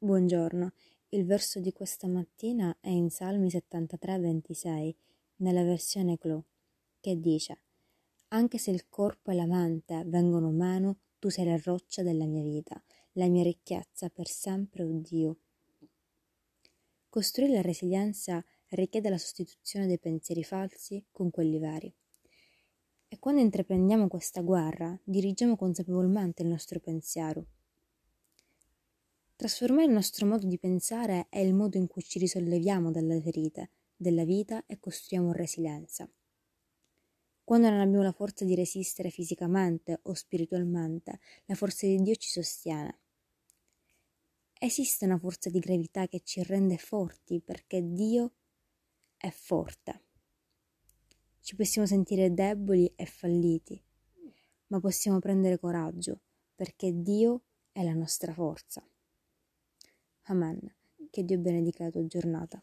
Buongiorno, il verso di questa mattina è in Salmi 73-26, nella versione Clou, che dice Anche se il corpo e la mente vengono meno, tu sei la roccia della mia vita, la mia ricchezza per sempre, oh Dio. Costruire la resilienza richiede la sostituzione dei pensieri falsi con quelli veri. E quando intraprendiamo questa guerra, dirigiamo consapevolmente il nostro pensiero Trasformare il nostro modo di pensare è il modo in cui ci risolleviamo dalle ferite della vita e costruiamo resilienza. Quando non abbiamo la forza di resistere fisicamente o spiritualmente, la forza di Dio ci sostiene. Esiste una forza di gravità che ci rende forti perché Dio è forte. Ci possiamo sentire deboli e falliti, ma possiamo prendere coraggio perché Dio è la nostra forza. Amen. Che Dio benedica la tua giornata.